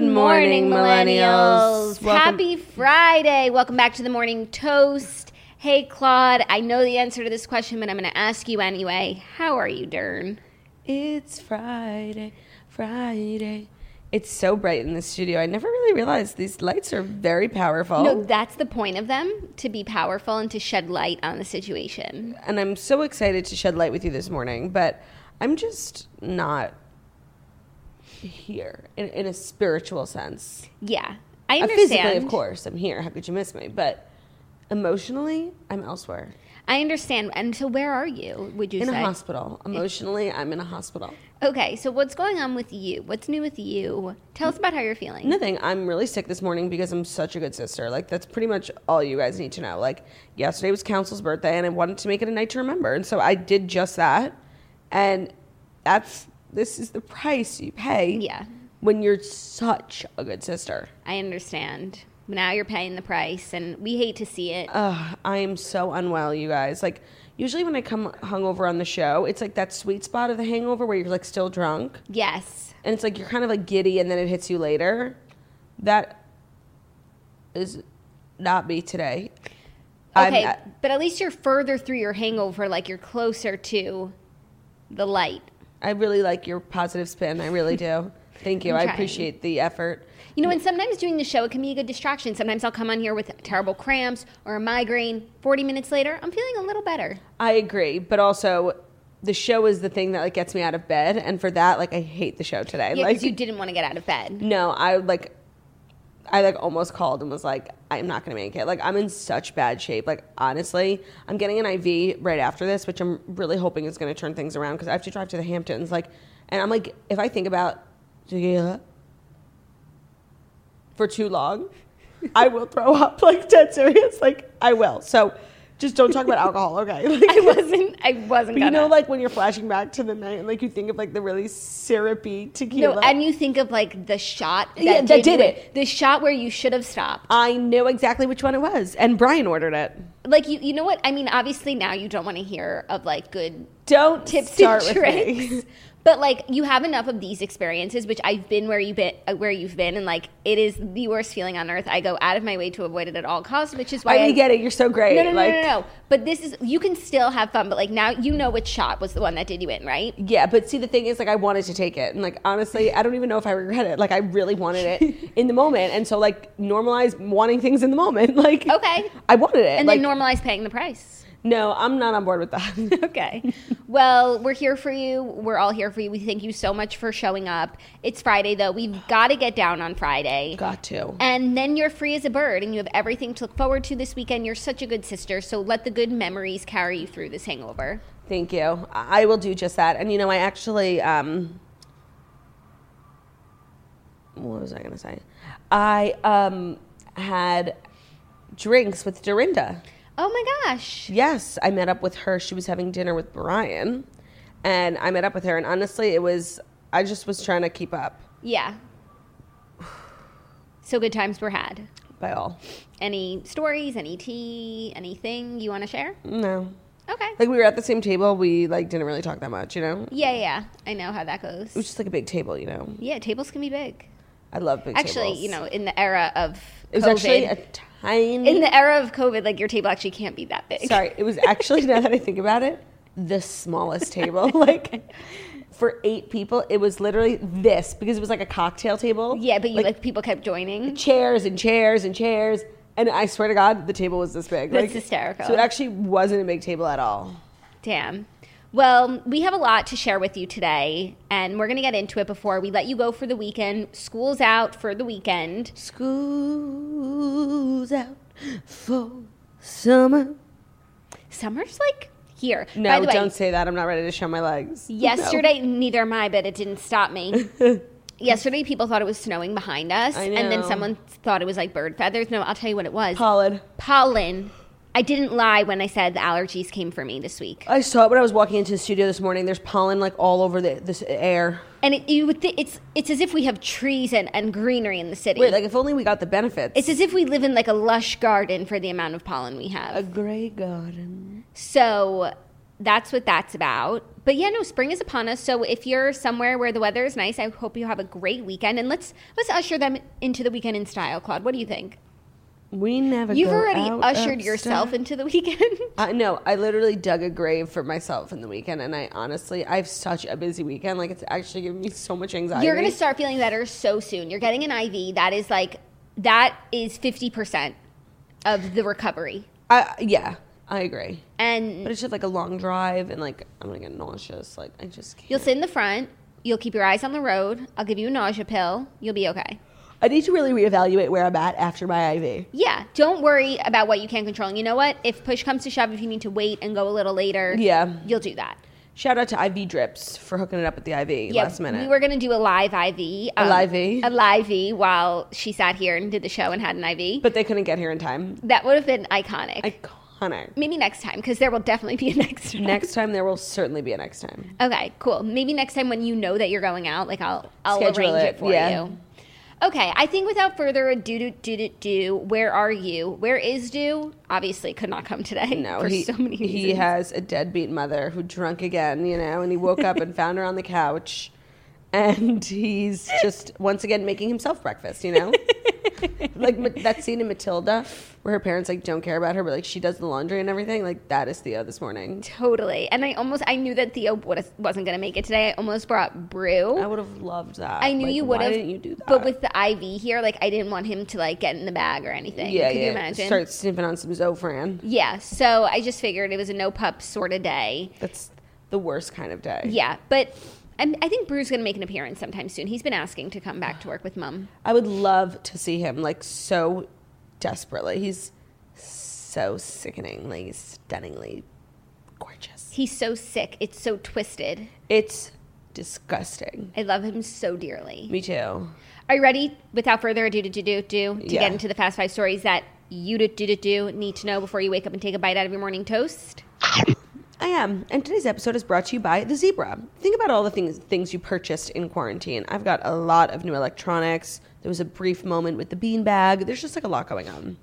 Good morning, millennials. Happy Friday. Welcome back to the Morning Toast. Hey, Claude, I know the answer to this question, but I'm going to ask you anyway. How are you, Dern? It's Friday, Friday. It's so bright in the studio. I never really realized these lights are very powerful. No, that's the point of them to be powerful and to shed light on the situation. And I'm so excited to shed light with you this morning, but I'm just not here in, in a spiritual sense. Yeah, I Uh, understand. Physically, of course, I'm here. How could you miss me? But emotionally, I'm elsewhere. I understand. And so, where are you? Would you say In say? a hospital. Emotionally, I'm in a hospital. Okay, so what's going on with you? What's new with you? Tell us about how you're feeling. Nothing. I'm really sick this morning because I'm such a good sister. Like that's pretty much all you guys need to know. Like yesterday was Council's birthday, and I wanted to make it a night to remember, and so I did just that. And that's this is the price you pay. Yeah. When you're such a good sister. I understand. Now you're paying the price, and we hate to see it. Ugh, I am so unwell, you guys. Like usually when I come hungover on the show, it's like that sweet spot of the hangover where you're like still drunk. yes. and it's like you're kind of like giddy and then it hits you later that is not me today Okay, at- but at least you're further through your hangover, like you're closer to the light. I really like your positive spin i really do thank you i appreciate the effort You know, and sometimes doing the show, it can be a good distraction. Sometimes I'll come on here with terrible cramps or a migraine. 40 minutes later, I'm feeling a little better. i agree but also the show is the thing that like gets me out of bed and for that like i hate the show today Yeah, like because you didn't want to get out of bed. no i like i like almost called and was like i'm not gonna make it. Like i'm in such bad shape. Like honestly i'm getting an iv right after this which i'm really hoping is gonna turn things around because i have to drive to the hamptons like and i'm like if i think about tequila for too long i will throw up like dead serious like i will. So just don't talk about alcohol okay Like- I wasn't. I wasn't. but you know like when you're flashing back to the night and like you think of like the really syrupy tequila no, and you think of like the shot that, Yeah, that did it. The shot where you should have stopped. I knew exactly which one it was, and Brian ordered it. like you, you know what? I mean, obviously now you don't want to hear of like good Don't tips start and with tricks. But like you have enough of these experiences, which I've been where you been, uh, where you've been, and like it is the worst feeling on earth. I go out of my way to avoid it at all costs, which is why I, get it. You're so great. No, no, no, like, no, no, no. But this is you can still have fun, but like now you know which shot was the one that did you in, right? Yeah, but see, the thing is, like, I wanted to take it, and like, honestly, I don't even know if I regret it. Like, I really wanted it in the moment, and so like, normalize wanting things in the moment. Like, Okay. I wanted it, And like, then normalize paying the price. No, I'm not on board with that. okay. Well, we're here for you. We're all here for you. We thank you so much for showing up. It's Friday, though. We've got to get down on Friday. Got to. And then you're free as a bird and you have everything to look forward to this weekend. You're such a good sister. So let the good memories carry you through this hangover. Thank you. I will do just that. And you know, I actually, um, what was I going to say? I um, had drinks with Dorinda. Oh my gosh. Yes, I met up with her. She was having dinner with Brian, and I met up with her. And honestly, it was I just was trying to keep up Yeah. So good times were had. by all. Any stories, any tea, anything you want to share? No, Okay. like we were at the same table. We like didn't really talk that much. You know, Yeah, yeah. I know how that goes. It was just like a big table. You know, Yeah, tables can be big. I love big Actually, tables. you know, in the era of it was COVID, actually a tiny. in the era of COVID, like your table actually can't be that big. Sorry, it was actually now that I think about it, the smallest table. like for eight people, it was literally this because it was like a cocktail table. Yeah, but you like, people kept joining. chairs and chairs and chairs. And I swear to God, the table was this big. That's hysterical. So it actually wasn't a big table at all. Damn. Well, we have a lot to share with you today, and we're going to get into it before we let you go for the weekend. School's out for the weekend. School's out for summer. Summer's like here. No, By the way, don't say that. I'm not ready to show my legs. Yesterday, neither am I, but it didn't stop me. yesterday, people thought it was snowing behind us, and then someone thought it was like bird feathers. No, I'll tell you what it was. Pollen. Pollen. I didn't lie when I said the allergies came for me this week. I saw it when I was walking into the studio this morning. There's pollen like all over the this air. And it, you would think it's it's as if we have trees and, and greenery in the city. Wait, like if only we got the benefits. it's as if we live in like a lush garden for the amount of pollen we have. a gray garden. So that's what that's about. But yeah, no, spring is upon us. So if you're somewhere where the weather is nice, I hope you have a great weekend. And let's let's usher them into the weekend in style, Claude. What do you think? We never. You've already ushered yourself into the weekend. I know. I literally dug a grave for myself in the weekend, and I honestly, I have such a busy weekend. Like it's actually giving me so much anxiety. you're gonna start feeling better so soon. You're getting an IV. That is like that is fifty percent of the recovery. I, yeah, I agree. And But it's just like a long drive, and like I'm gonna get nauseous. Like I just can't. you'll sit in the front. You'll keep your eyes on the road. I'll give you a nausea pill. You'll be okay. I need to really reevaluate where I'm at after my IV. Yeah, don't worry about what you can't control. And you know what? If push comes to shove, if you need to wait and go a little later, Yeah. you'll do that. Shout out to IV Drips for hooking it up with the IV Yeah, last minute. we were gonna do a live um, IV, A live IV? a live IV, while she sat here and did the show and had an IV. but they couldn't get here in time. that would have been iconic. Iconic. Maybe next time, because there will definitely be a next time. Next time there will certainly be a next time. Okay, cool. Maybe next time when you know that you're going out, like I'll I'll Schedule arrange it, it, for yeah. you. Okay, I think without further ado, do, do, do, do, where are you? Where is do? Obviously, could not come today. No, for he, so many reasons. he has a deadbeat mother who drunk again, you know, and he woke up and found her on the couch. And he's just once again making himself breakfast, you know? like that scene in Matilda where her parents like don't care about her, but like she does the laundry and everything. Like that is Theo this morning. Totally. And I almost I knew that Theo wasn't going to make it today. I almost brought brew. I would have loved that. I knew Like, you would Why have. didn't you do that? But with the IV here, like I didn't want him to like get in the bag or anything. yeah, Could yeah, you imagine? start sniffing on some Zofran. Yeah. So I just figured it was a no pup sort of day. That's the worst kind of day. Yeah, but I'm, I think Brew's going to make an appearance sometime soon. He's been asking to come back to work with Mum. I would love to see him like so desperately. He's so sickeningly, stunningly gorgeous. He's so sick. It's so twisted. It's disgusting. I love him so dearly. Me too. Are you ready? Without further ado, to do do do to Yeah. get into the fast five stories that you do do do do need to know before you wake up and take a bite out of your morning toast. I am. And today's episode is brought to you by The Zebra. Think about all the things things you purchased in quarantine. I've got a lot of new electronics. There was a brief moment with the beanbag. There's just like a lot going on.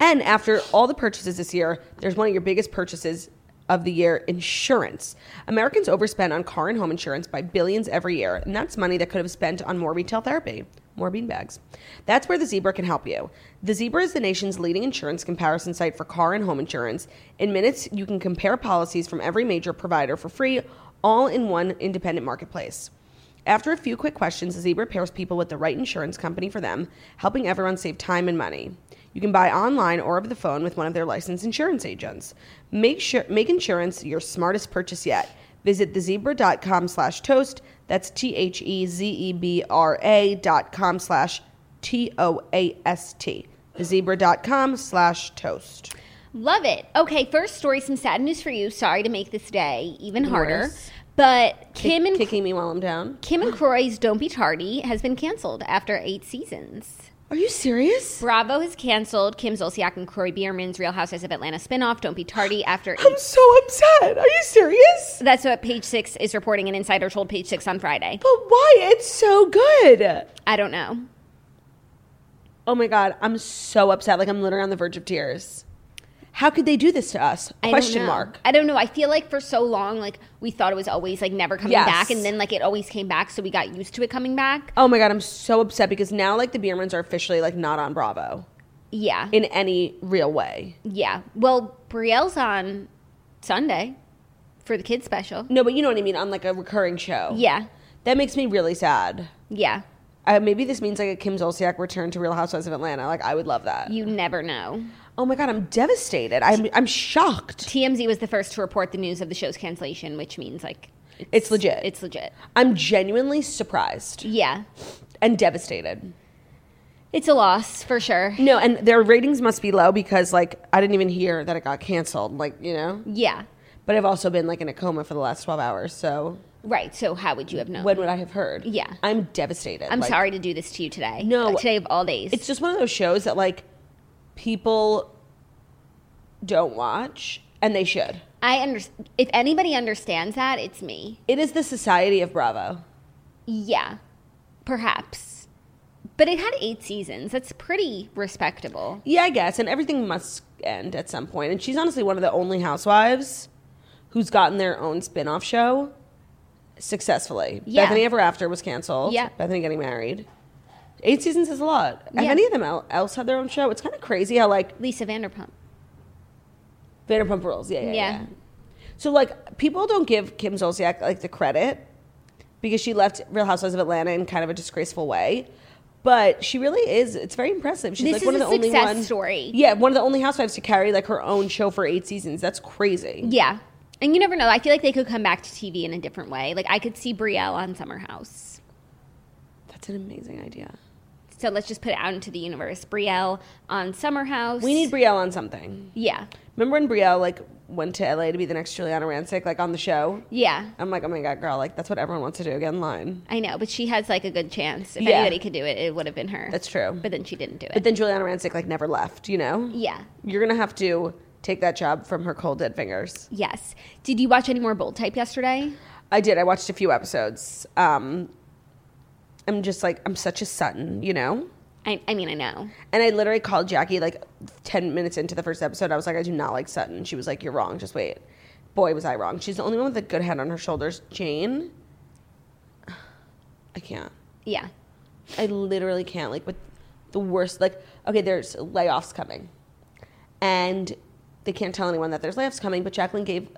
And after all the purchases this year, there's one of your biggest purchases of the year insurance. Americans overspend on car and home insurance by billions every year, and that's money that could have spent on more retail therapy, more beanbags. That's where the Zebra can help you. The Zebra is the nation's leading insurance comparison site for car and home insurance. In minutes, you can compare policies from every major provider for free, all in one independent marketplace. After a few quick questions, the Zebra pairs people with the right insurance company for them, helping everyone save time and money. You can buy online or over the phone with one of their licensed insurance agents. Make sure make insurance your smartest purchase yet. Visit thezebra.com slash toast. That's T H E Z E B R A dot com slash T O A S T. Thezebra.com slash toast. Love it. Okay, first story. Some sad news for you. Sorry to make this day even harder, Worse. but Kim and Kicking me while I'm down. Kim and Kroy's "Don't Be Tardy" has been canceled after eight seasons. Are you serious? Bravo has canceled Kim Zolciak and Kroy Biermann's Real Housewives of Atlanta spinoff "Don't Be Tardy" after I'm eight. so upset. Are you serious? That's what Page Six is reporting. An insider told Page Six on Friday. But why? It's so good. I don't know. Oh my god, I'm so upset. Like I'm literally on the verge of tears. How could they do this to us? I don't Question know. mark. I don't know. I feel like for so long, like we thought it was always like never coming Yes. back, and then like it always came back, so we got used to it coming back. Oh my god, I'm so upset because now like the Biermanns are officially like not on Bravo Yeah, in any real way. yeah. Well, Brielle's on Sunday. for the kids special. No, but you know what I mean on like a recurring show. Yeah, That makes me really sad. yeah. Uh, maybe this means like a Kim Zolciak return to Real Housewives of Atlanta. Like I would love that. You never know. Oh my god, I'm devastated. I'm I'm shocked. TMZ was the first to report the news of the show's cancellation, which means like It's legit. it's legit. I'm genuinely surprised Yeah, and devastated. it's a loss for sure. No, and their ratings must be low because like I didn't even hear that it got canceled. Like you know, Yeah, but I've also been like in a coma for the last 12 hours. So right. So how would you have known? when would I have heard? Yeah. I'm devastated. I'm Like, sorry to do this to you today. No. Today of all days. It's just one of those shows that like people don't watch and they should. I understand. If anybody understands that, it's me. It is the Society of Bravo. Yeah, perhaps. But it had eight seasons. That's pretty respectable. Yeah, I guess, and everything must end at some point. And she's honestly one of the only housewives who's gotten their own spin-off show successfully. Yeah. Bethany Ever After was canceled. Yeah. Bethany getting married. Eight seasons is a lot. Have Yeah. any of them el- else had their own show? It's kind of crazy how like Lisa Vanderpump. Vanderpump Rules. Yeah, yeah, Yeah. yeah. So like people don't give Kim Zolciak like the credit because she left Real Housewives of Atlanta in kind of a disgraceful way. But she really is. It's very impressive. She's This like one of the only success ones. story. Yeah, one of the only housewives to carry like her own show for eight seasons. That's crazy. Yeah. And you never know. I feel like they could come back to TV in a different way. Like I could see Brielle on Summer House. That's an amazing idea. So let's just put it out into the universe. Brielle on Summer House. We need Brielle on something. Yeah. Remember when Brielle like went to LA to be the next Giuliana Rancic, like on the show? Yeah. I'm like, oh my god, girl, like that's what everyone wants to do. Get in line. I know, but she has like a good chance. If Yeah. anybody could do it, it would have been her. That's true. But then she didn't do it. But then Giuliana Rancic like never left. You know? yeah. You're gonna have to take that job from her cold dead fingers. Yes. Did you watch any more Bold Type yesterday? I did. I watched a few episodes. Um, I'm just like I'm such a Sutton, you know. I, I mean, I know. And I literally called Jackie like 10 minutes into the first episode. I was like, I do not like Sutton. She was like, You're wrong. Just wait. Boy, was I wrong. She's the only one with a good head on her shoulders. Jane, I can't. Yeah. I literally can't. Like, with the worst, like, okay, there's layoffs coming. And they can't tell anyone that there's layoffs coming, but Jacqueline gave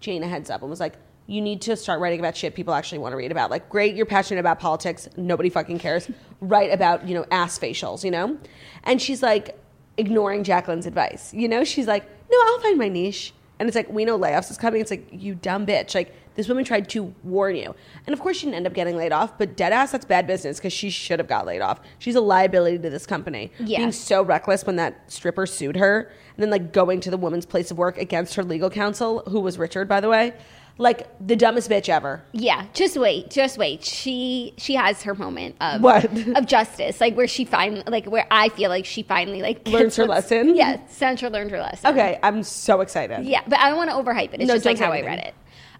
Jane a heads up and was like, you need to start writing about shit people actually want to read about. Like, great, you're passionate about politics. Nobody fucking cares. Write about, you know, ass facials, you know? And she's like ignoring Jacqueline's advice. You know, she's like, no, I'll find my niche. And it's like, we know layoffs is coming. It's like, you dumb bitch. Like, this woman tried to warn you. And of course, she didn't end up getting laid off, but dead ass, that's bad business because she should have got laid off. She's a liability to this company. Yeah. Being so reckless when that stripper sued her and then like going to the woman's place of work against her legal counsel, who was Richard, by the way. Like the dumbest bitch ever. Yeah, just wait, just wait. She she has her moment of What? of justice, like where she finally, like where I feel like she finally like Learns her lesson? Yeah, Central learned her lesson. Okay, I'm so excited. Yeah, but I don't want to overhype it. It's No, just like how say I read it.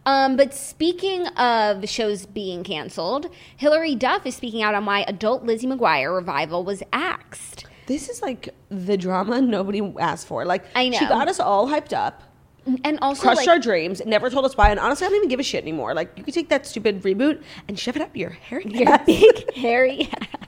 Um, but speaking of shows being canceled, Hilary Duff is speaking out on why adult Lizzie McGuire revival was axed. This is like the drama nobody asked for. Like I know. she got us all hyped up, And also, crushed like, our dreams, never told us why. And honestly, I don't even give a shit anymore. Like you could take that stupid reboot and shove it up your hairy your ass. big hairy ass.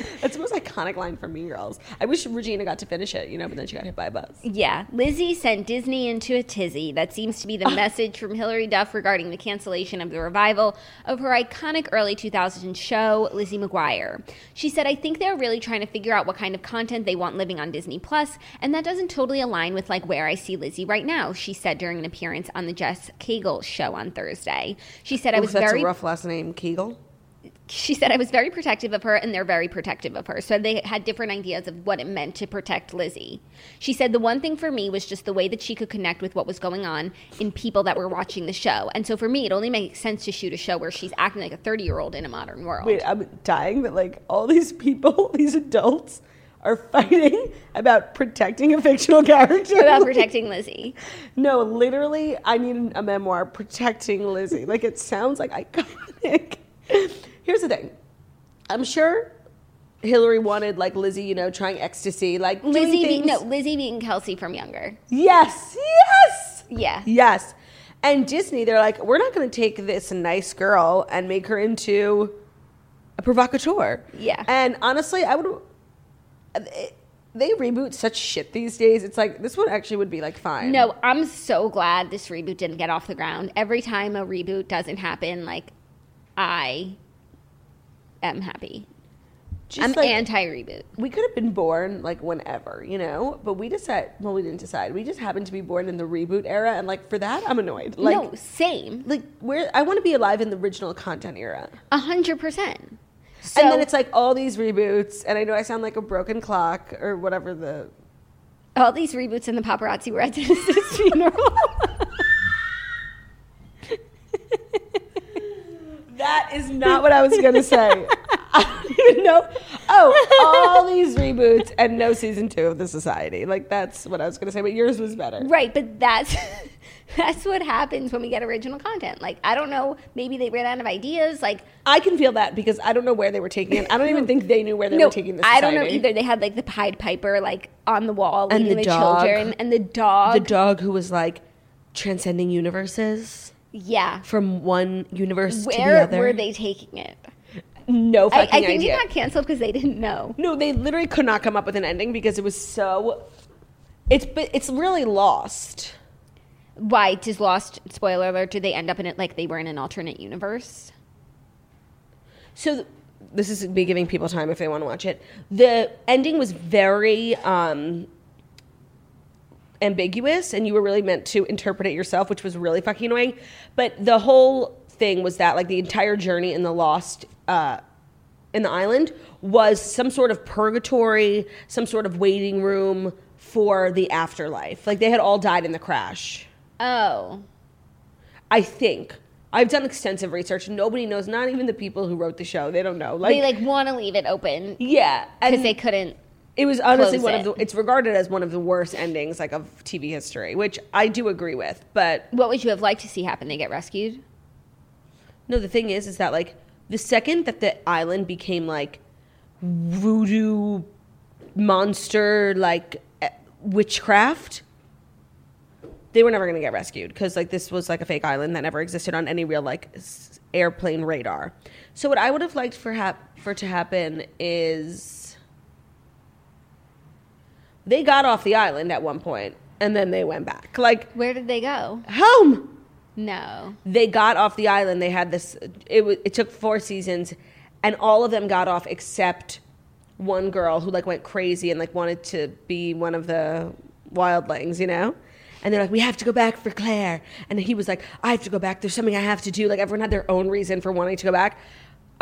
That's the most iconic line from Mean Girls. I wish Regina got to finish it, you know, but then she got hit by a bus. Yeah, Lizzie sent Disney into a tizzy. That seems to be the message from Hilary Duff regarding the cancellation of the revival of her iconic early 2000s show, Lizzie McGuire. She said, I think they're really trying to figure out what kind of content they want living on Disney Plus, and that doesn't totally align with like where I see Lizzie right now, she said during an appearance on the Jess Cagle show on Thursday. She said, I was that's very a rough last name, Kegel. She said I was very protective of her and they're very protective of her. So they had different ideas of what it meant to protect Lizzie. She said the one thing for me was just the way that she could connect with what was going on in people that were watching the show. And so for me, it only makes sense to shoot a show where she's acting like a 30 year old in a modern world. Wait, I'm dying that like all these people, these adults, are fighting about protecting a fictional character. About protecting Lizzie. No, literally, I need a memoir protecting Lizzie. Like it sounds like iconic. Here's the thing. I'm sure Hilary wanted like Lizzie, you know, trying ecstasy, like Lizzie, things- no, Lizzie being Kelsey from Younger. Yes, yes, Yeah. yes. And Disney, they're like, we're not going to take this nice girl and make her into a provocateur. Yeah. And honestly, I would. It, they reboot such shit these days. It's like this one actually would be like fine. No, I'm so glad this reboot didn't get off the ground. Every time a reboot doesn't happen, like I am happy. Just I'm like, anti reboot. we could have been born like whenever, you know, but we decided. Well, we didn't decide. We just happened to be born in the reboot era, and like for that, I'm annoyed. Like, no, same. like where I want to be alive in the original content era. A hundred percent. And then it's like all these reboots, and I know I sound like a broken clock or whatever the. all these reboots and the paparazzi were at Dennis's funeral. That is not what I was gonna say. I don't even know. Oh, all these reboots and no season two of the Society. Like that's what I was gonna say, but yours was better. right, but that's that's what happens when we get original content. Like I don't know, maybe they ran out of ideas. Like I can feel that because I don't know where they were taking it. I don't even think they knew where they no, were taking the I don't know either. They had like the Pied Piper like on the wall And the the, dog. children and the dog. The dog who was like transcending universes yeah. from one universe to the other. Where were they taking it? No I, I think idea. it got canceled because they didn't know. No, they literally could not come up with an ending because it was so. It's but it's really lost. Why does Lost? Spoiler alert! Did they end up in it like they were in an alternate universe? So th- this is me giving people time if they want to watch it. The ending was very um, ambiguous, and you were really meant to interpret it yourself, which was really fucking annoying. But the whole thing was that like the entire journey in the Lost. Uh, in the island was some sort of purgatory, some sort of waiting room for the afterlife. Like they had all died in the crash. Oh, I think. I've done extensive research. Nobody knows, not even the people who wrote the show. They don't know. Like, they like want to leave it open yeah, because they couldn't. It was honestly one it. of the. It's regarded as one of the worst endings like of TV history, which I do agree with. But What would you have liked to see happen? They get rescued. no, the thing is, is that like the second that the island became like voodoo monster like witchcraft they were never going to get rescued because like this was like a fake island that never existed on any real like s- airplane radar so what i would have liked for hap- for to happen is they got off the island at one point and then they went back like Where did they go? home No. they got off the island. They had this. It it took four seasons, and all of them got off except one girl who like went crazy and like wanted to be one of the wildlings, you know. And they're like, we have to go back for Claire, and he was like, I have to go back. There's something I have to do. Like everyone had their own reason for wanting to go back.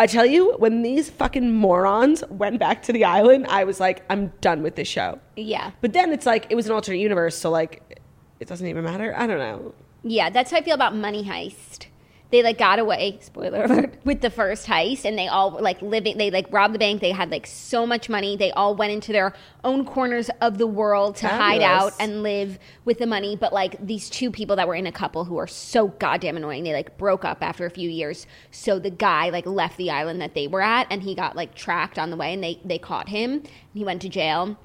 I tell you, when these fucking morons went back to the island, I was like, I'm done with this show. Yeah. But then it's like it was an alternate universe, so like it doesn't even matter. I don't know. Yeah, that's how I feel about Money Heist. They like got away, spoiler alert, with the first heist, and they all were, like living. They like robbed the bank. They had like so much money. They all went into their own corners of the world to hide out and live with the money. But like these two people that were in a couple who are so goddamn annoying, they like broke up after a few years. So the guy like left the island that they were at, and he got like tracked on the way, and they they caught him. And he went to jail.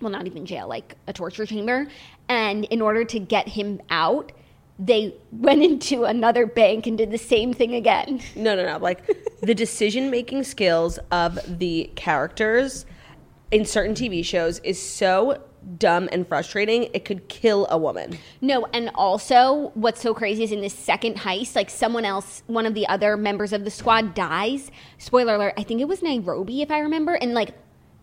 Well, not even jail, like a torture chamber. And in order to get him out, they went into another bank and did the same thing again. No, no, no. Like the decision making skills of the characters in certain TV shows is so dumb and frustrating. It could kill a woman. No, and also what's so crazy is in this second heist, like someone else, one of the other members of the squad dies. Spoiler alert, I think it was Nairobi if I remember, and like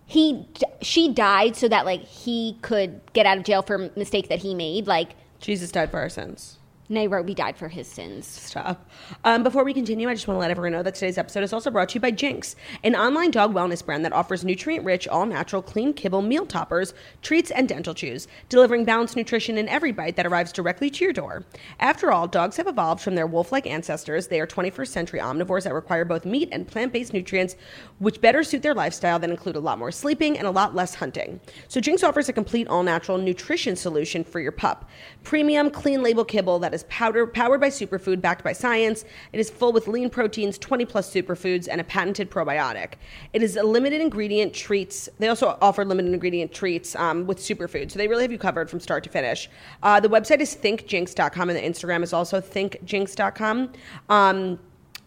he she died so that like he could get out of jail for a mistake that he made. Like Jesus died for our sins. Nairobi died for his sins. Stop. Um, before we continue, I just want to let everyone know that today's episode is also brought to you by Jinx, an online dog wellness brand that offers nutrient rich, all natural, clean kibble meal toppers, treats, and dental chews, delivering balanced nutrition in every bite that arrives directly to your door. After all, dogs have evolved from their wolf like ancestors. They are 21st century omnivores that require both meat and plant based nutrients, which better suit their lifestyle that include a lot more sleeping and a lot less hunting. So, Jinx offers a complete all natural nutrition solution for your pup. Premium, clean label kibble that is powder, powered by superfood backed by science. It is full with lean proteins, 20 plus superfoods, and a patented probiotic. It is a limited ingredient treats. They also offer limited ingredient treats um, with superfood. So they really have you covered from start to finish. Uh, the website is thinkjinx.com and the Instagram is also thinkjinx.com. Um,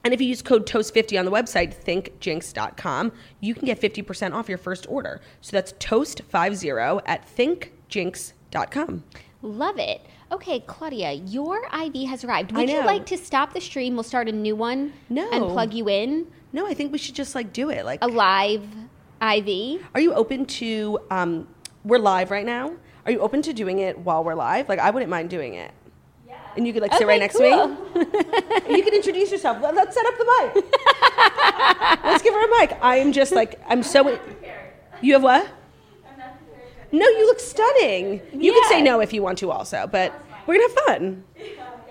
And if you use code TOAST50 on the website, thinkjinx.com, you can get 50% off your first order. So that's TOAST50 at thinkjinx.com. Love it. Okay, Claudia, your IV has arrived. Would you like to stop the stream? We'll start a new one No. and plug you in. No, I think we should just like do it. Like, A live IV. are you open to, um, we're live right now. Are you open to doing it while we're live? Like, I wouldn't mind doing it. Yeah. And you could like sit Okay, right next cool. to me. you can introduce yourself. Let- Let's set up the mic. Let's give her a mic. I am just like, I'm so. You have what? No, you look stunning. You can say no if you want to also, but we're gonna have fun.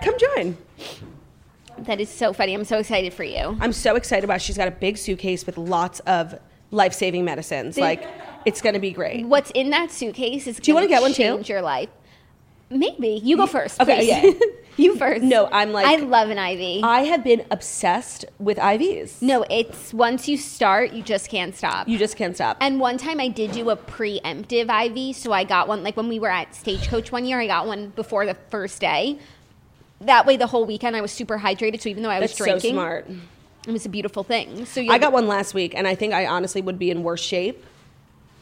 Come join. That is so funny. I'm so excited for you. I'm so excited about. She's got a big suitcase with lots of life-saving medicines. Like, it's gonna be great. What's in that suitcase is Do you gonna wanna get one too? change your life. Maybe you go first. Okay, please. yeah. you first. No, I'm like- I love an IV. I have been obsessed with IVs. no, it's once you start, you just can't stop. You just can't stop. And one time I did do a preemptive IV, so I got one like when we were at Stagecoach one year, I got one before the first day. That way, the whole weekend I was super hydrated. So even though I was That's so drinking, smart. it was a beautiful thing. So you I got one last week, and I think I honestly would be in worse shape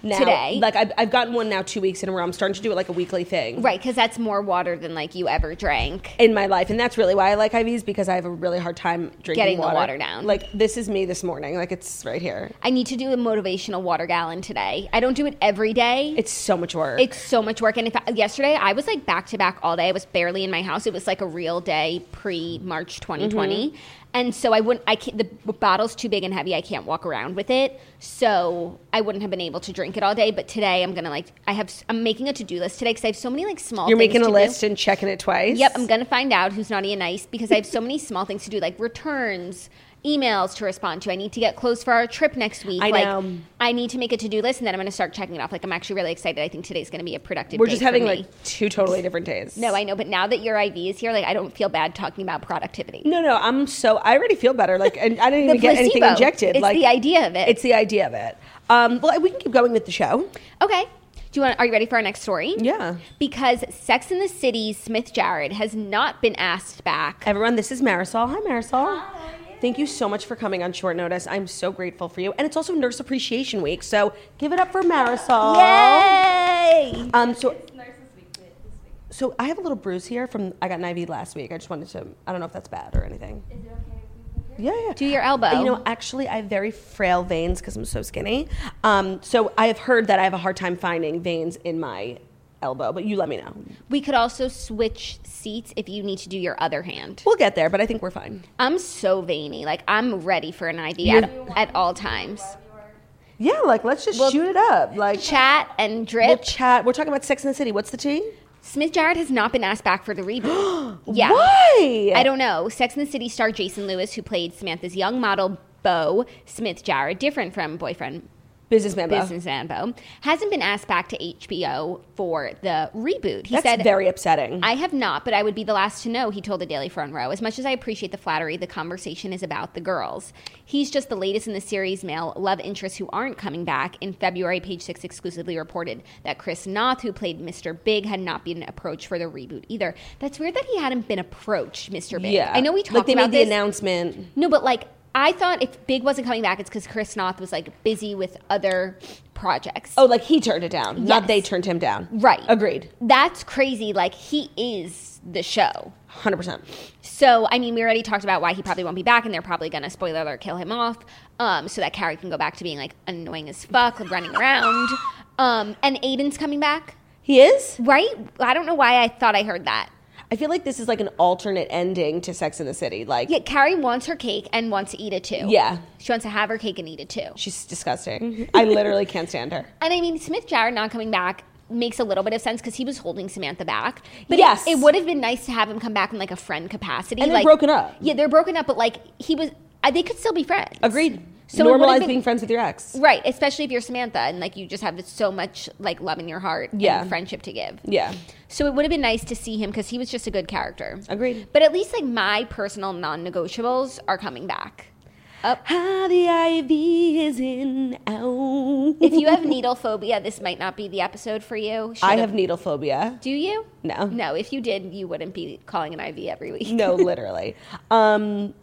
now. Today? Like I've, I've gotten one now two weeks in a row. I'm starting to do it like a weekly thing right because that's more water than like you ever drank. in my life, and that's really why I like IVs because I have a really hard time drinking Getting the water. water down. Like this is me this morning. Like it's right here. I need to do a motivational water gallon today. I don't do it every day. It's so much work. It's so much work. And if I, yesterday I was like back to back all day. I was barely in my house. It was like a real day pre March 2020. Mm-hmm. And so I wouldn't, I can't, the bottle's too big and heavy. I can't walk around with it. So I wouldn't have been able to drink it all day. But today I'm to like, I have, I'm making a to do list today because I have so many like small You're making a to do. list and checking it twice. Yep, I'm gonna find out who's naughty and nice because I have so many small things to do, like returns, emails to respond to. I need to get clothes for our trip next week. I like, know. I need to make a to-do list, and then I'm gonna start checking it off. Like I'm actually really excited. I think today's gonna be a productive. We're day just for having me. like two totally different days. No, I know, but now that your IV is here, like I don't feel bad talking about productivity. No, no, I'm so I already feel better. Like, and I didn't The even get anything injected. It's like the idea of it. It's the idea of it. Um, well, we can keep going with the show. Okay. Do you want? Are you ready for our next story? Yeah. Because Sex in the City's Smith Jerrod has not been asked back. Everyone, this is Marisol. Hi, Marisol. Thank you so much for coming on short notice. I'm so grateful for you. And it's also Nurse Appreciation Week, so give it up for Marisol. Yay! Um, so, so I have a little bruise here from I got an IV last week. I just wanted to. I don't know if that's bad or anything. Is it okay? Yeah, yeah. Do your elbow. You know, actually, I have very frail veins because I'm so skinny. Um, so I have heard that I have a hard time finding veins in my elbow, but you let me know. We could also switch seats if you need to do your other hand. We'll get there, but I think we're fine. I'm so veiny. Like I'm ready for an IV at, at all times. Yeah, like let's just We'll- shoot it up. Like Chat and drip. we'll chat. We're talking about Sex in the City. What's the tea? Smith Jerrod has not been asked back for the reboot. yeah. Why? I don't know. Sex and the City star Jason Lewis, who played Samantha's young model Bo Smith Jerrod, different from boyfriend Businessman. Bo. businessman Bo, hasn't been asked back to HBO for the reboot. He That's said, very upsetting. I have not, but I would be the last to know, he told the Daily Front Row. As much as I appreciate the flattery, the conversation is about the girls. He's just the latest in the series' male love interests who aren't coming back. In February, Page Six exclusively reported that Chris Noth, who played Mr. Big, had not been approached for the reboot either. That's weird that he hadn't been approached, Mr. Big. yeah, I know we talked like they about made the this. announcement. No, but like I thought if Big wasn't coming back, it's because Chris Noth was like busy with other projects. Oh, like he turned it down, not they turned him down. right. Agreed. That's crazy. Like he is the show. Hundred percent. So, I mean, we already talked about why he probably won't be back, and they're probably going to, spoiler alert, kill him off um, so that Carrie can go back to being like annoying as fuck, like, running around. Um, and Aiden's coming back, He is. right? I don't know why I thought I heard that. I feel like this is like an alternate ending to Sex in the City. Like, Yeah, Carrie wants her cake and wants to eat it too. Yeah. She wants to have her cake and eat it too. she's disgusting. I literally can't stand her. And I mean, Smith Jerrod not coming back makes a little bit of sense because he was holding Samantha back. But Yes. it, it would have been nice to have him come back in like a friend capacity. And they're like, broken up. Yeah, they're broken up, but like he was, uh, they could still be friends. Agreed. So Normalize been- being friends with your ex. Right, especially if you're Samantha and like you just have so much like love in your heart Yeah. and friendship to give. Yeah. So it would have been nice to see him because he was just a good character. Agreed. But at least like my personal non-negotiables are coming back. Up. How the ivy is in out. If you have needle phobia, this might not be the episode for you. I Should've- have needle phobia. Do you? No. No. If you did, you wouldn't be calling an IV every week. No, literally. Um,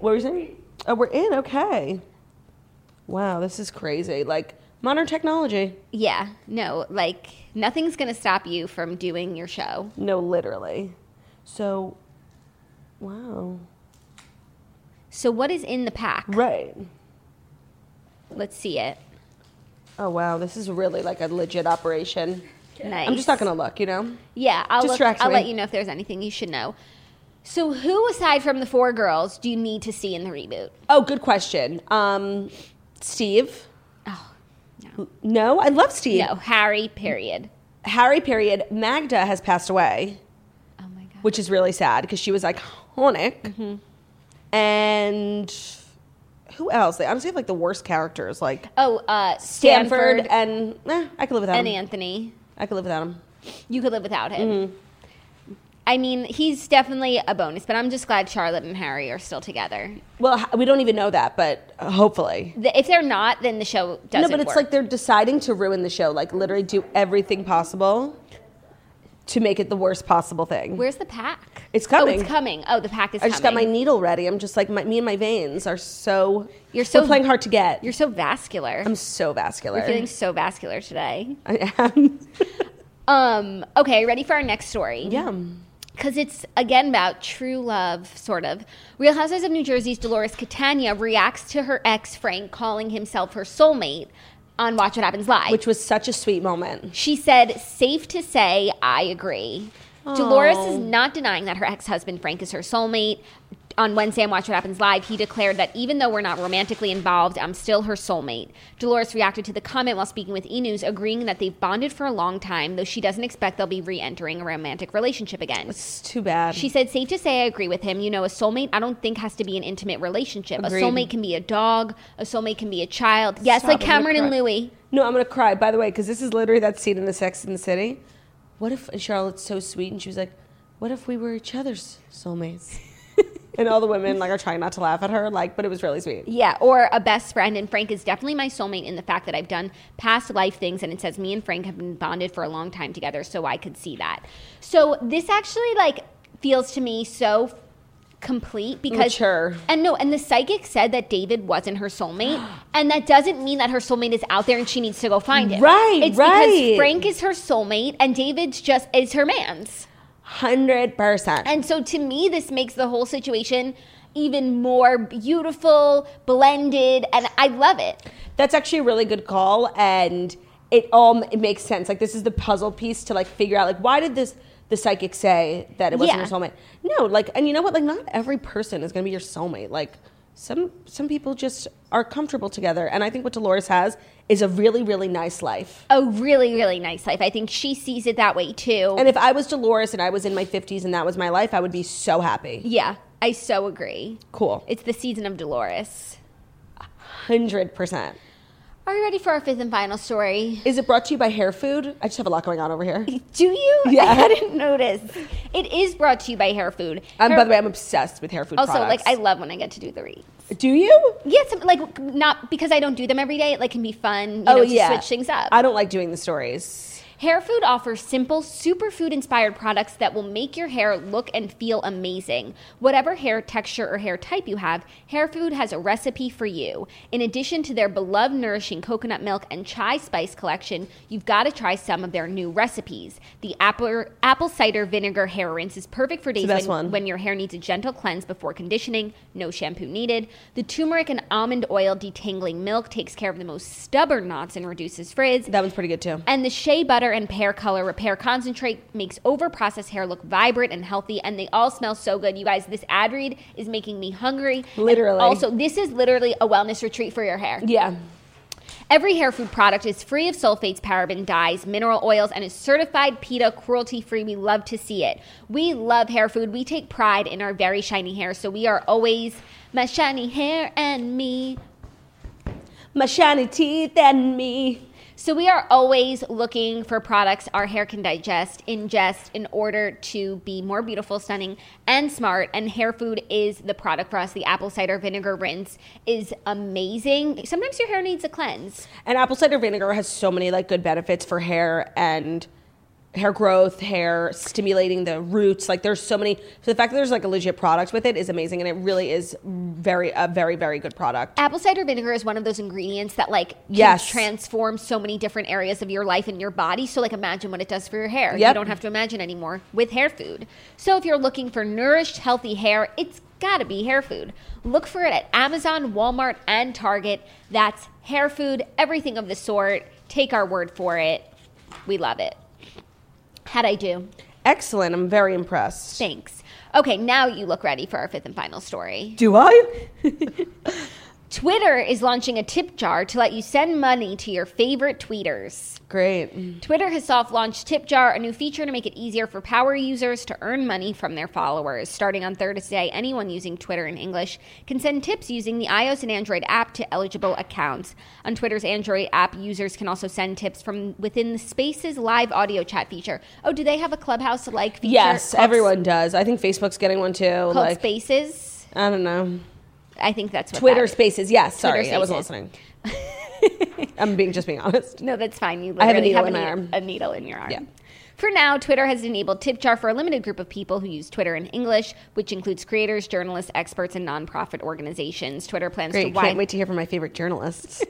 What were you saying? Oh, we're in. Okay. Wow, this is crazy. Like modern technology. Yeah, no, like nothing's gonna stop you from doing your show. No, literally. So, wow. So, what is in the pack? Right. Let's see it. Oh wow, this is really like a legit operation. Nice. I'm just not gonna look, you know. Yeah, I'll look, Distracts I'll me. let you know if there's anything you should know. So, who aside from the four girls do you need to see in the reboot? Oh, good question. Um, Steve. Oh, no, No, I love Steve. no, Harry. Period. Harry. Period. Magda has passed away, Oh my god. which is really sad because she was iconic. Mm-hmm. And who else? They honestly have like the worst characters, like Oh, uh, Stanford, Stanford, and eh, I could live without and him. Anthony. I could live without him. You could live without him. Mm-hmm. I mean, he's definitely a bonus, but I'm just glad Charlotte and Harry are still together. Well, we don't even know that, but hopefully. The- If they're not, then the show doesn't no, but it's work. like they're deciding to ruin the show, like literally do everything possible to make it the worst possible thing. Where's the pack? It's Oh, coming. it's coming. Oh, the pack is I just got my coming. needle ready. I'm just like my, me and my veins are so. You're so- we're playing hard to get. You're so vascular. I'm so vascular. You're feeling so vascular today. I am. Um, okay, ready for our next story? yeah. Because it's again about true love, sort of. Real Housewives of New Jersey's Dolores Catania reacts to her ex Frank calling himself her soulmate on Watch What Happens Live. Which was such a sweet moment. She said, safe to say, I agree. Dolores is not denying that her ex husband Frank is her soulmate. On Wednesday on Watch What Happens Live, he declared that even though we're not romantically involved, I'm still her soulmate. Dolores reacted to the comment while speaking with E! News, agreeing that they've bonded for a long time, though she doesn't expect they'll be re entering a romantic relationship again. It's too bad. She said, safe to say, I agree with him. You know, a soulmate, I don't think has to be an intimate relationship. Agreed. A soulmate can be a dog, a soulmate can be a child. Yes, Stop, like Cameron and cry. Louis. No, I'm gonna cry. By the way, because this is literally that scene in the Sex in the City. What if Charlotte's so sweet and she was like, "What if we were each other's soulmates?" And all the women like are trying not to laugh at her, like, but it was really sweet. Yeah, or a best friend. And Frank is definitely my soulmate in the fact that I've done past life things, and it says me and Frank have been bonded for a long time together, so I could see that. So this actually like feels to me so complete because Mature. and no and the psychic said that david wasn't her soulmate and that doesn't mean that her soulmate is out there and she needs to go find it. Right, it's right. because frank is her soulmate and david's just is her man's Hundred percent. and so to me, this makes the whole situation even more beautiful, blended, and I love it. That's actually a really good call, and it all it makes sense. Like this is the puzzle piece to like figure out like why did this the psychic say that it wasn't Yeah. your soulmate? No, like and you know what? Like not every person is gonna be your soulmate. Like some some people just are comfortable together, and I think what Dolores has is a really really nice life. A really, really nice life. I think she sees it that way too. And if I was Dolores and I was in my 50s and that was my life, I would be so happy. yeah, I so agree. Cool. It's the season of Dolores. 100%. Are you ready for our fifth and final story? Is it brought to you by Hair Food? I just have a lot going on over here. Do you? Yeah. I didn't notice. It is brought to you by Hair Food. Um, Hair- by the way, I'm obsessed with hair food also, products. like, I love when I get to do the reads. Do you? Yeah, some, like not because I don't do them every day. It like can be fun. You oh know, to yeah. switch things up. I don't like doing the stories. Hair Food offers simple, superfood inspired products that will make your hair look and feel amazing. Whatever hair texture or hair type you have, Hair Food has a recipe for you. In addition to their beloved nourishing coconut milk and chai spice collection, you've got to try some of their new recipes. The apple, apple cider vinegar hair rinse is perfect for days when, when your hair needs a gentle cleanse before conditioning, no shampoo needed. The turmeric and almond oil detangling milk takes care of the most stubborn knots and reduces frizz. That one's pretty good too. And the shea butter and pear color repair concentrate makes overprocessed hair look vibrant and healthy, and they all smell so good. You guys, this ad read is making me hungry. And Literally. also, this is literally a wellness retreat for your hair. Yeah. Every hair food product is free of sulfates, paraben, dyes, mineral oils, and is certified PETA cruelty free. We love to see it. We love hair food. We take pride in our very shiny hair, so we are always my shiny hair and me. My shiny teeth and me. So we are always looking for products our hair can digest, ingest in order to be more beautiful, stunning, and smart. And hair food is the product for us. The apple cider vinegar rinse is amazing. Sometimes your hair needs a cleanse. And apple cider vinegar has so many like good benefits for hair and hair growth, hair stimulating the roots. Like there's so many. So the fact that there's like a legit product with it is amazing, and it really is very a very very good product. Apple cider vinegar is one of those ingredients that like can Yes. transform so many different areas of your life and your body. So like imagine what it does for your hair. You don't have to imagine anymore with hair food. So if you're looking for nourished, healthy hair, it's gotta be hair food. Look for it at Amazon, Walmart, and Target. That's hair food, everything of the sort. Take our word for it. We love it. How'd I do? Excellent. I'm very impressed. Thanks. Okay, now you look ready for our fifth and final story. Do I? Twitter is launching a tip jar to let you send money to your favorite tweeters. Great. Twitter has soft launched Tip Jar, a new feature to make it easier for power users to earn money from their followers. Starting on Thursday, anyone using Twitter in English can send tips using the iOS and Android app to eligible accounts. On Twitter's Android app, users can also send tips from within the Spaces live audio chat feature. Oh, do they have a Clubhouse like feature? Yes, everyone does. I think Facebook's getting one too. Called Like Spaces. I don't know. I think that's what Twitter. Spaces. Yes. Sorry, Twitter I wasn't listening. I'm being just being honest. No, that's fine. You I have a needle in my arm. a needle in your arm. Yeah. For now, Twitter has enabled Tip Jar for a limited group of people who use Twitter in English, which includes creators, journalists, experts, and nonprofit organizations. Twitter plans Great. to widen. Can't wait to hear from my favorite journalists.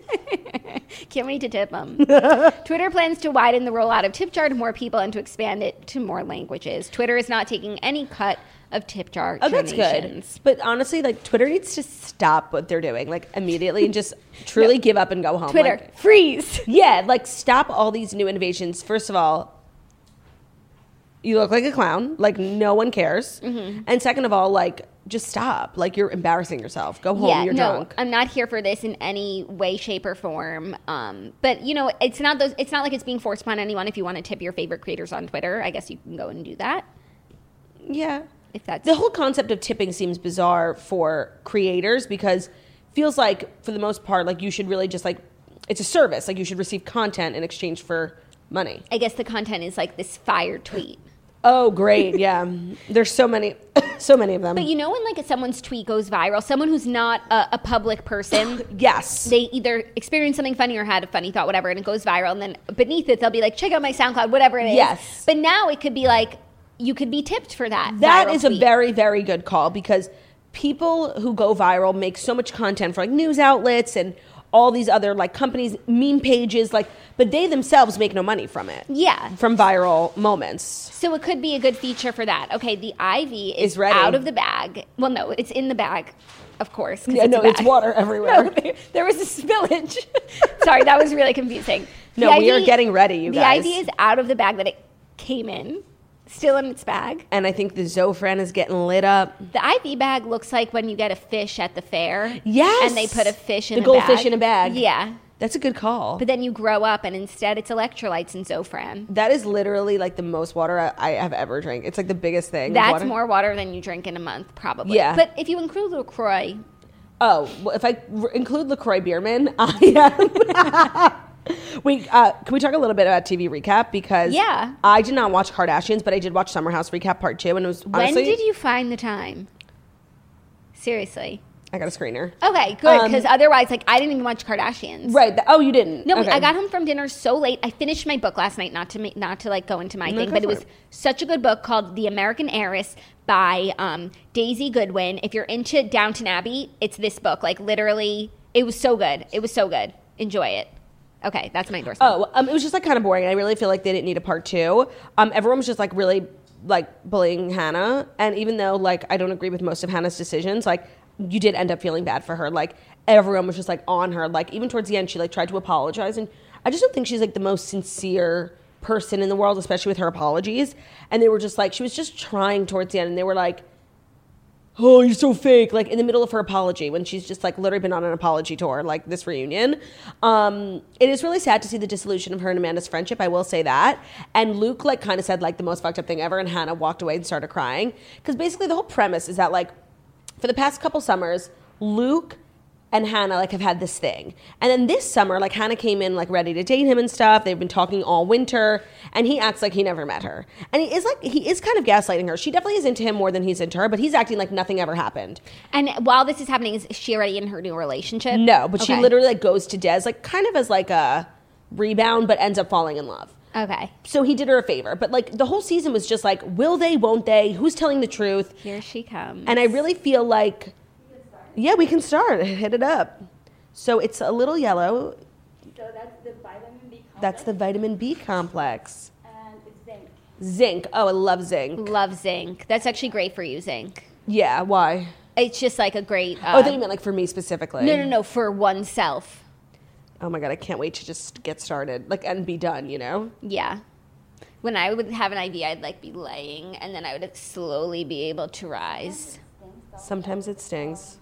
Can't wait to tip them. Twitter plans to widen the rollout of Tip Jar to more people and to expand it to more languages. Twitter is not taking any cut of Tip Jar Oh, that's good. But honestly, like Twitter needs to stop what they're doing, like immediately, and just truly give up and go home. Twitter, Like, freeze. yeah, like stop all these new innovations. First of all, you look like a clown. Like no one cares. Mm-hmm. And second of all, like just stop. Like you're embarrassing yourself. Go home. yeah, you're no, drunk. I'm not here for this in any way, shape, or form. Um, but you know, it's not those. It's not like it's being forced upon anyone. If you want to tip your favorite creators on Twitter, I guess you can go and do that. yeah. If that's The whole concept of tipping seems bizarre for creators because feels like for the most part like you should really just like it's a service like you should receive content in exchange for money. I guess the content is like this fire tweet. Oh, great. Yeah. There's so many so many of them. But you know when like someone's tweet goes viral, someone who's not a, a public person, yes. they either experience something funny or had a funny thought, whatever, and it goes viral, and then beneath it they'll be like, check out my SoundCloud, whatever it is. Yes. But now it could be like you could be tipped for that. That is a very very good call because people who go viral make so much content for like news outlets and all these other like companies meme pages like but they themselves make no money from it. Yeah. From viral moments. So it could be a good feature for that. Okay, the IV is Is ready. out of the bag. Well, no, it's in the bag, of course. Yeah, a no, it's water everywhere. No, there, there was a spillage. Sorry, that was really confusing. No, The we are getting ready, you the guys. IV is out of the bag that it came in, still in its bag. And I think the Zofran is getting lit up. The IV bag looks like when you get a fish at the fair. Yes. And they put a fish in The a goldfish bag. in a bag. Yeah. That's a good call. But then you grow up and instead it's electrolytes and Zofran. that is literally like the most water I, I have ever drank. It's like the biggest thing. That's Water- more water than you drink in a month, probably. Yeah. But if you include LaCroix, Oh, well, if I r- include Lacroix Biermann, I am. we uh, can we talk a little bit about TV recap because Yeah. I did not watch Kardashians, but I did watch Summer House recap part two, and it was honestly when did you find the time? Seriously. I got a screener. Okay, good. Um, Because otherwise, like, I didn't even watch Kardashians. Right. th- oh, you didn't. No, Okay. I got home from dinner so late. I finished my book last night. Not to ma- not to like go into my No, thing, go but it for was it. such a good book called The American Heiress by um, Daisy Goodwin. If you're into Downton Abbey, it's this book. Like literally, it was so good. It was so good. Enjoy it. Okay, that's my endorsement. Oh, um, it was just like kind of boring. I really feel like they didn't need a part two. Um, everyone was just like really like bullying Hannah, and even though like I don't agree with most of Hannah's decisions, like you did end up feeling bad for her. Like everyone was just like on her. Like even towards the end, she like tried to apologize, and I just don't think she's like the most sincere person in the world, especially with her apologies. And they were just like she was just trying towards the end, and they were like. Oh, you're so fake! Like in the middle of her apology, when she's just like literally been on an apology tour, like this reunion. Um, it is really sad to see the dissolution of her and Amanda's friendship. I will say that. And Luke like kind of said like the most fucked up thing ever, and Hannah walked away and started crying because basically the whole premise is that like for the past couple summers, Luke and Hannah like have had this thing. And then this summer, like Hannah came in like ready to date him and stuff. They've been talking all winter, and he acts like he never met her. And he is like he is kind of gaslighting her. She definitely is into him more than he's into her, but he's acting like nothing ever happened. And while this is happening, is she already in her new relationship? No, but she literally like goes to Des like kind of as like a rebound, but ends up falling in love. Okay. So he did her a favor. But like the whole season was just like, will they, won't they? Who's telling the truth? Here she comes. And I really feel like, yeah, we can start. Hit it up. So it's a little yellow. So that's the vitamin B complex. That's the vitamin B complex. and zinc. Zinc. Oh, I love zinc. Love zinc. That's actually great for you, zinc. Yeah, why? It's just like a great. Uh, oh, I thought you meant like for me specifically. no, no, no, for oneself. Oh my god, I can't wait to just get started, like and be done. You know. Yeah. When I would have an IV, I'd like be laying, and then I would slowly be able to rise. Sometimes it stings.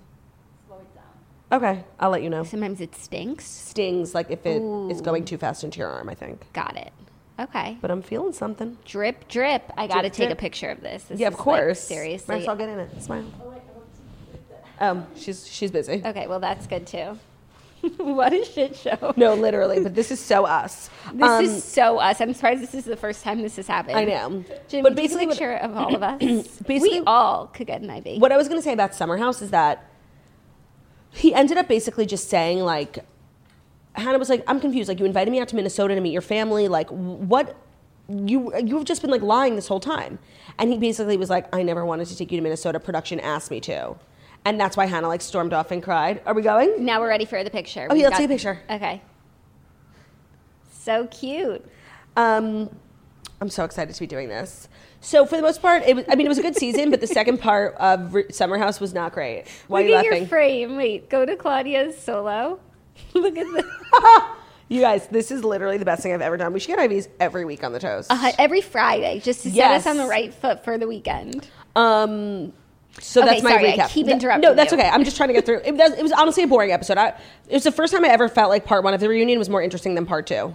Slow it down. Okay, I'll let you know. Sometimes it stinks. Stings like if it is Ooh. going too fast into your arm, I think. Got it. Okay. But I'm feeling something. Drip, drip. I got to Drip, take a drip. picture of this. This yeah, of is, like, course. seriously. Marisol, get in it. Smile. Oh, wait, I want to Um, she's she's busy. Okay, well, that's good too. what a shit show. No, literally, but this is so us. This Um, is so us. I'm surprised this is the first time this has happened. I know. Jimmy, But but basically basically, what- picture of all of us. Basically- we all could get an IV. what I was going to say about Summer House is that he ended up basically just saying like Hannah was like I'm confused like you invited me out to Minnesota to meet your family like what you you've just been like lying this whole time and he basically was like I never wanted to take you to Minnesota production asked me to and that's why Hannah like stormed off and cried are we going Now we're ready for the picture. Oh, We yeah, let's got- take a picture. Okay. So cute. Um, I'm so excited to be doing this. So for the most part, it was, I mean, it was a good season, but the second part of Re- Summer House was not great. Why Look are you at laughing? your frame. Wait, go to Claudia's solo. Look at this. you guys, this is literally the best thing I've ever done. We should get IVs every week on the toast. uh, every Friday just to set us on the right foot for the weekend. Um, so Okay, that's my sorry, I recap. keep Th- interrupting No, that's you. okay. I'm just trying to get through. It was, it was honestly a boring episode. I, it was the first time I ever felt like part one of the reunion was more interesting than part two.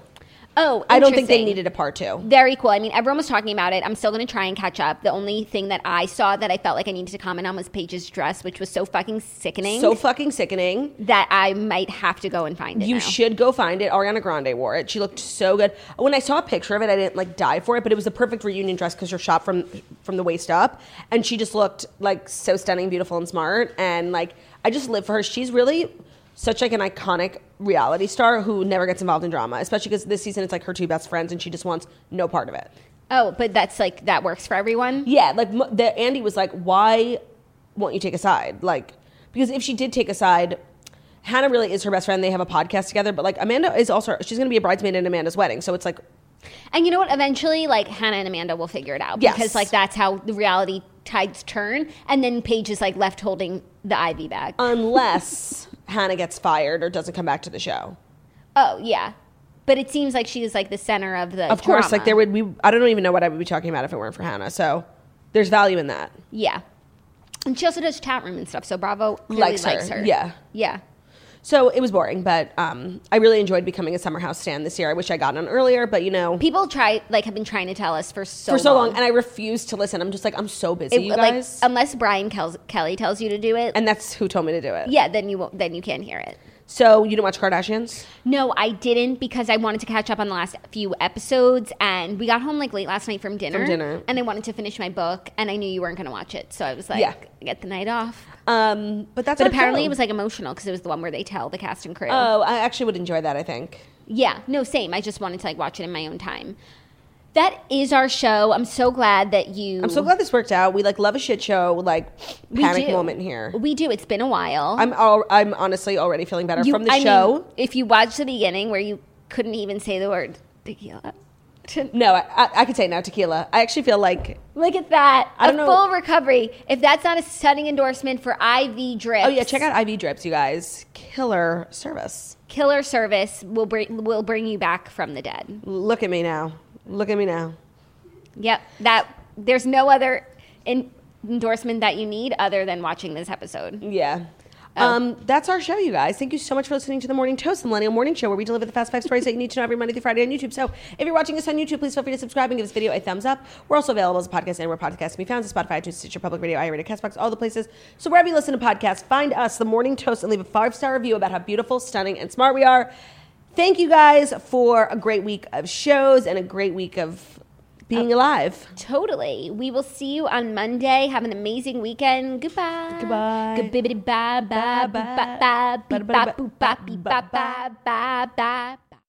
Oh, I don't think they needed a part two. Very cool. I mean, everyone was talking about it. I'm still going to try and catch up. The only thing that I saw that I felt like I needed to comment on was Paige's dress, which was so fucking sickening So fucking sickening. that I might have to go and find it. You now. should go find it. Ariana Grande wore it. She looked so good. When I saw a picture of it, I didn't like die for it, but it was the perfect reunion dress because you're shot from from the waist up, and she just looked like so stunning, beautiful, and smart. And like I just live for her. She's really such like an iconic reality star who never gets involved in drama, especially because this season it's like her two best friends, and she just wants no part of it. Oh, but that's like that works for everyone. Yeah, like the, Andy was like, "Why won't you take a side?" Like, because if she did take a side, Hannah really is her best friend. They have a podcast together, but like Amanda is also she's going to be a bridesmaid in Amanda's wedding, so it's like, And you know what? Eventually, like Hannah and Amanda will figure it out Yes. because like that's how the reality tides turn. And then Paige is like left holding the IV bag. unless Hannah gets fired or doesn't come back to the show. oh yeah, but it seems like she is like the center of the. Of course, drama. like there would be. I don't even know what I would be talking about if it weren't for Hannah. So there's value in that. Yeah, and she also does chat room and stuff. So Bravo Likes likes, her, her. yeah. yeah. So it was boring, but um, I really enjoyed becoming a Summer House stand this year. I wish I got on earlier, but you know, People try like have been trying to tell us for so for so long, and I refuse to listen. I'm just like, I'm so busy, It- you like guys. unless Brian Kel- Kelly tells you to do it, and that's who told me to do it. yeah, then you won't. Then you can't hear it. So you didn't watch Kardashians? No, I didn't because I wanted to catch up on the last few episodes, and we got home like late last night from dinner. From dinner. and I wanted to finish my book, and I knew you weren't going to watch it, so I was like, Yeah. get the night off. Um, but that's But apparently, it was like emotional because it was the one where they tell the cast and crew. Oh, I actually would enjoy that. I think. yeah, no, same. I just wanted to like watch it in my own time. That is our show. I'm so glad that you. I'm so glad this worked out. We like love a shit show, like panic do. moment here. We do. It's been a while. I'm all, I'm honestly already feeling better You- from the I mean, show. if you watched the beginning where you couldn't even say the word tequila. no, I, I, I could say now tequila. I actually feel like Look at that. I a don't know- full recovery. If that's not a stunning endorsement for IV drips. oh yeah, check out IV drips, you guys. Killer service. Killer service will bring will bring you back from the dead. Look at me now. Look at me now. Yep. That there's no other in, endorsement that you need other than watching this episode. Yeah. Oh. Um, that's our show, you guys. Thank you so much for listening to the Morning Toast, the Millennial Morning Show, where we deliver the fast five stories that you need to know every Monday through Friday on YouTube. So if you're watching us on YouTube, please feel free to subscribe and give this video a thumbs up. We're also available as a podcast anywhere podcasts can be found, so Spotify, iTunes, Stitcher, Public Radio, iRadio, Castbox, all the places. So wherever you listen to podcasts, find us, the Morning Toast, and leave a five star review about how beautiful, stunning, and smart we are. Thank you guys for a great week of shows and a great week of being alive. Totally. We will see you on Monday. Have an amazing weekend. Goodbye. Goodbye. Goodbye. Bye. Bye. Bye. Bye. Bye. Bye. Bye. Bye. Bye. Bye. Bye.